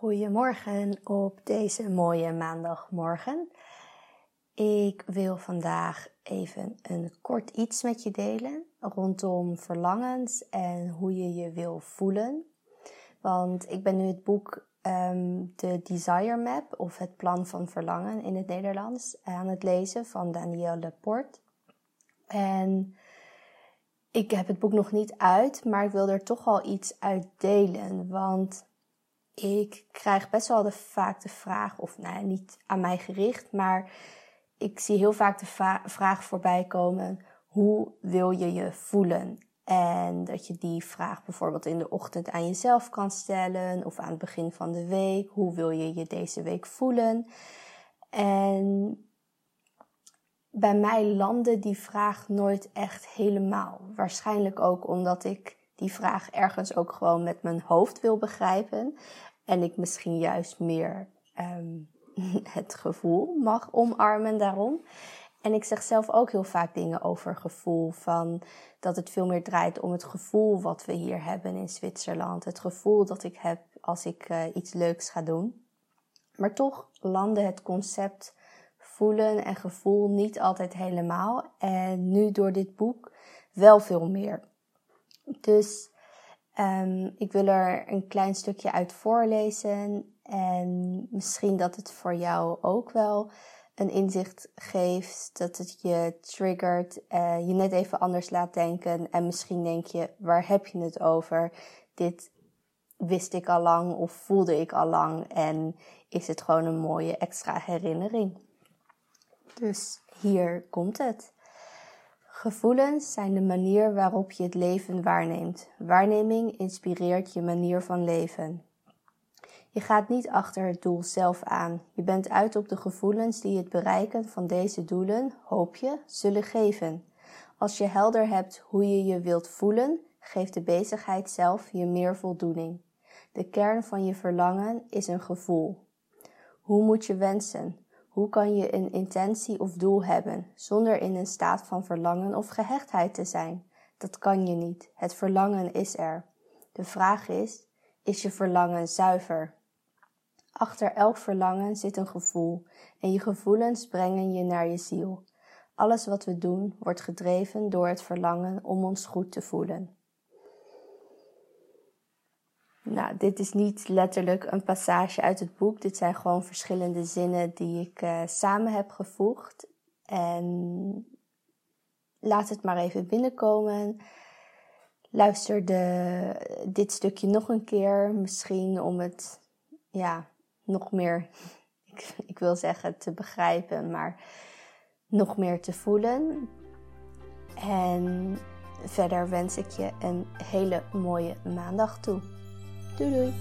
Goedemorgen op deze mooie maandagmorgen. Ik wil vandaag even een kort iets met je delen rondom verlangens en hoe je je wil voelen. Want ik ben nu het boek um, de Desire Map of het plan van verlangen in het Nederlands aan het lezen van Danielle Laporte. En ik heb het boek nog niet uit, maar ik wil er toch al iets uit delen. Want ik krijg best wel de, vaak de vraag, of nou, niet aan mij gericht, maar ik zie heel vaak de vraag voorbij komen: hoe wil je je voelen? En dat je die vraag bijvoorbeeld in de ochtend aan jezelf kan stellen of aan het begin van de week. Hoe wil je je deze week voelen? En bij mij landde die vraag nooit echt helemaal. Waarschijnlijk ook omdat ik die vraag ergens ook gewoon met mijn hoofd wil begrijpen. En ik misschien juist meer um, het gevoel mag omarmen daarom. En ik zeg zelf ook heel vaak dingen over gevoel. Van dat het veel meer draait om het gevoel wat we hier hebben in Zwitserland. Het gevoel dat ik heb als ik uh, iets leuks ga doen. Maar toch landde het concept voelen en gevoel niet altijd helemaal. En nu door dit boek wel veel meer. Dus um, ik wil er een klein stukje uit voorlezen. En misschien dat het voor jou ook wel een inzicht geeft, dat het je triggert, je net even anders laat denken. En misschien denk je, waar heb je het over? Dit wist ik al lang of voelde ik al lang. En is het gewoon een mooie extra herinnering. Dus hier komt het. Gevoelens zijn de manier waarop je het leven waarneemt. Waarneming inspireert je manier van leven. Je gaat niet achter het doel zelf aan. Je bent uit op de gevoelens die het bereiken van deze doelen, hoop je, zullen geven. Als je helder hebt hoe je je wilt voelen, geeft de bezigheid zelf je meer voldoening. De kern van je verlangen is een gevoel. Hoe moet je wensen? Hoe kan je een intentie of doel hebben zonder in een staat van verlangen of gehechtheid te zijn? Dat kan je niet. Het verlangen is er. De vraag is: is je verlangen zuiver? Achter elk verlangen zit een gevoel en je gevoelens brengen je naar je ziel. Alles wat we doen wordt gedreven door het verlangen om ons goed te voelen. Nou, dit is niet letterlijk een passage uit het boek. Dit zijn gewoon verschillende zinnen die ik uh, samen heb gevoegd. En laat het maar even binnenkomen. Luister de, dit stukje nog een keer, misschien om het ja, nog meer, ik, ik wil zeggen te begrijpen, maar nog meer te voelen. En verder wens ik je een hele mooie maandag toe. Doei doei!